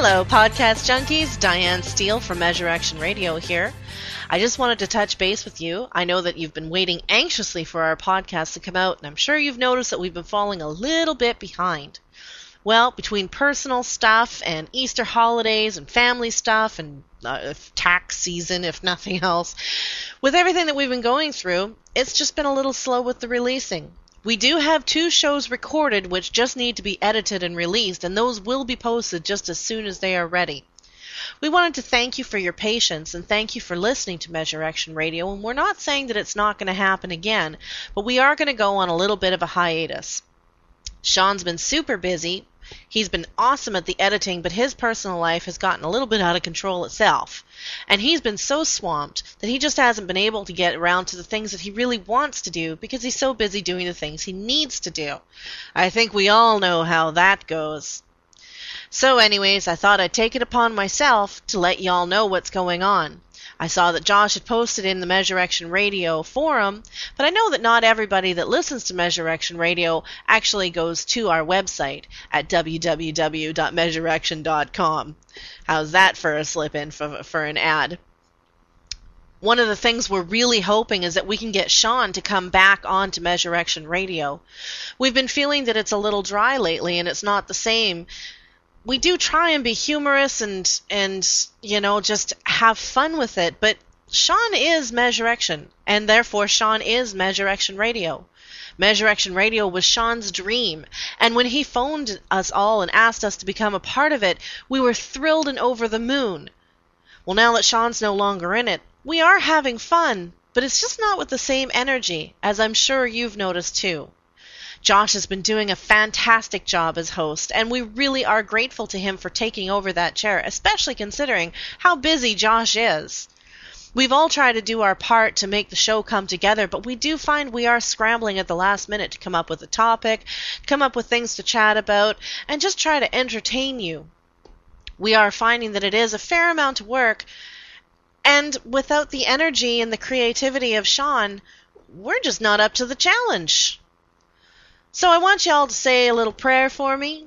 Hello, podcast junkies. Diane Steele from Measure Action Radio here. I just wanted to touch base with you. I know that you've been waiting anxiously for our podcast to come out, and I'm sure you've noticed that we've been falling a little bit behind. Well, between personal stuff and Easter holidays and family stuff and uh, tax season, if nothing else, with everything that we've been going through, it's just been a little slow with the releasing. We do have two shows recorded which just need to be edited and released, and those will be posted just as soon as they are ready. We wanted to thank you for your patience and thank you for listening to Measure Action Radio. And we're not saying that it's not going to happen again, but we are going to go on a little bit of a hiatus. Sean's been super busy. He's been awesome at the editing, but his personal life has gotten a little bit out of control itself. And he's been so swamped that he just hasn't been able to get around to the things that he really wants to do because he's so busy doing the things he needs to do. I think we all know how that goes. So, anyways, I thought I'd take it upon myself to let y'all know what's going on. I saw that Josh had posted in the Measure Action Radio forum, but I know that not everybody that listens to Measure Action Radio actually goes to our website at www.measureaction.com. How's that for a slip in for, for an ad? One of the things we're really hoping is that we can get Sean to come back on to Measure Action Radio. We've been feeling that it's a little dry lately and it's not the same we do try and be humorous and and you know just have fun with it but sean is measure action and therefore sean is measure action radio. Measure action radio was sean's dream and when he phoned us all and asked us to become a part of it we were thrilled and over the moon. Well now that sean's no longer in it we are having fun but it's just not with the same energy as i'm sure you've noticed too Josh has been doing a fantastic job as host, and we really are grateful to him for taking over that chair, especially considering how busy Josh is. We've all tried to do our part to make the show come together, but we do find we are scrambling at the last minute to come up with a topic, come up with things to chat about, and just try to entertain you. We are finding that it is a fair amount of work, and without the energy and the creativity of Sean, we're just not up to the challenge. So I want y'all to say a little prayer for me.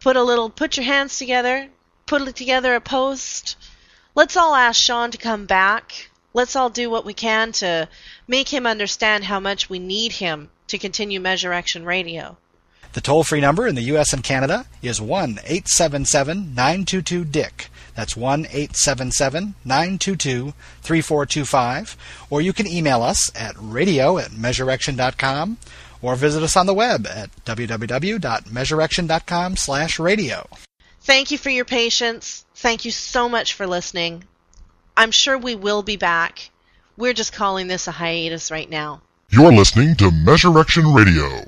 Put a little, put your hands together, put together a post. Let's all ask Sean to come back. Let's all do what we can to make him understand how much we need him to continue Measure Action Radio. The toll free number in the U.S. and Canada is 1 877 922 DICK. That's 1 877 922 3425. Or you can email us at radio at measureaction.com or visit us on the web at www.measureaction.com slash radio. Thank you for your patience. Thank you so much for listening. I'm sure we will be back. We're just calling this a hiatus right now. You're listening to Measure Action Radio.